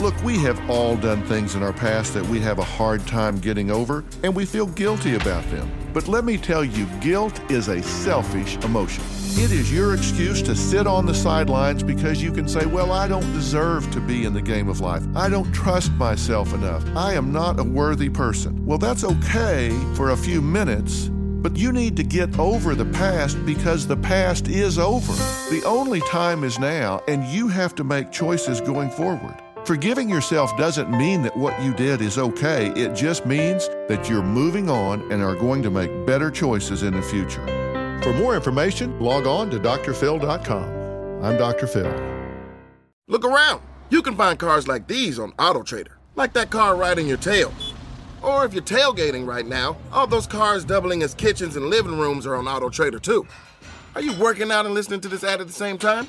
Look, we have all done things in our past that we have a hard time getting over, and we feel guilty about them. But let me tell you, guilt is a selfish emotion. It is your excuse to sit on the sidelines because you can say, Well, I don't deserve to be in the game of life. I don't trust myself enough. I am not a worthy person. Well, that's okay for a few minutes. But you need to get over the past because the past is over. The only time is now, and you have to make choices going forward. Forgiving yourself doesn't mean that what you did is okay. It just means that you're moving on and are going to make better choices in the future. For more information, log on to drphil.com. I'm Dr. Phil. Look around. You can find cars like these on AutoTrader, like that car riding your tail. Or if you're tailgating right now, all those cars doubling as kitchens and living rooms are on AutoTrader too. Are you working out and listening to this ad at the same time?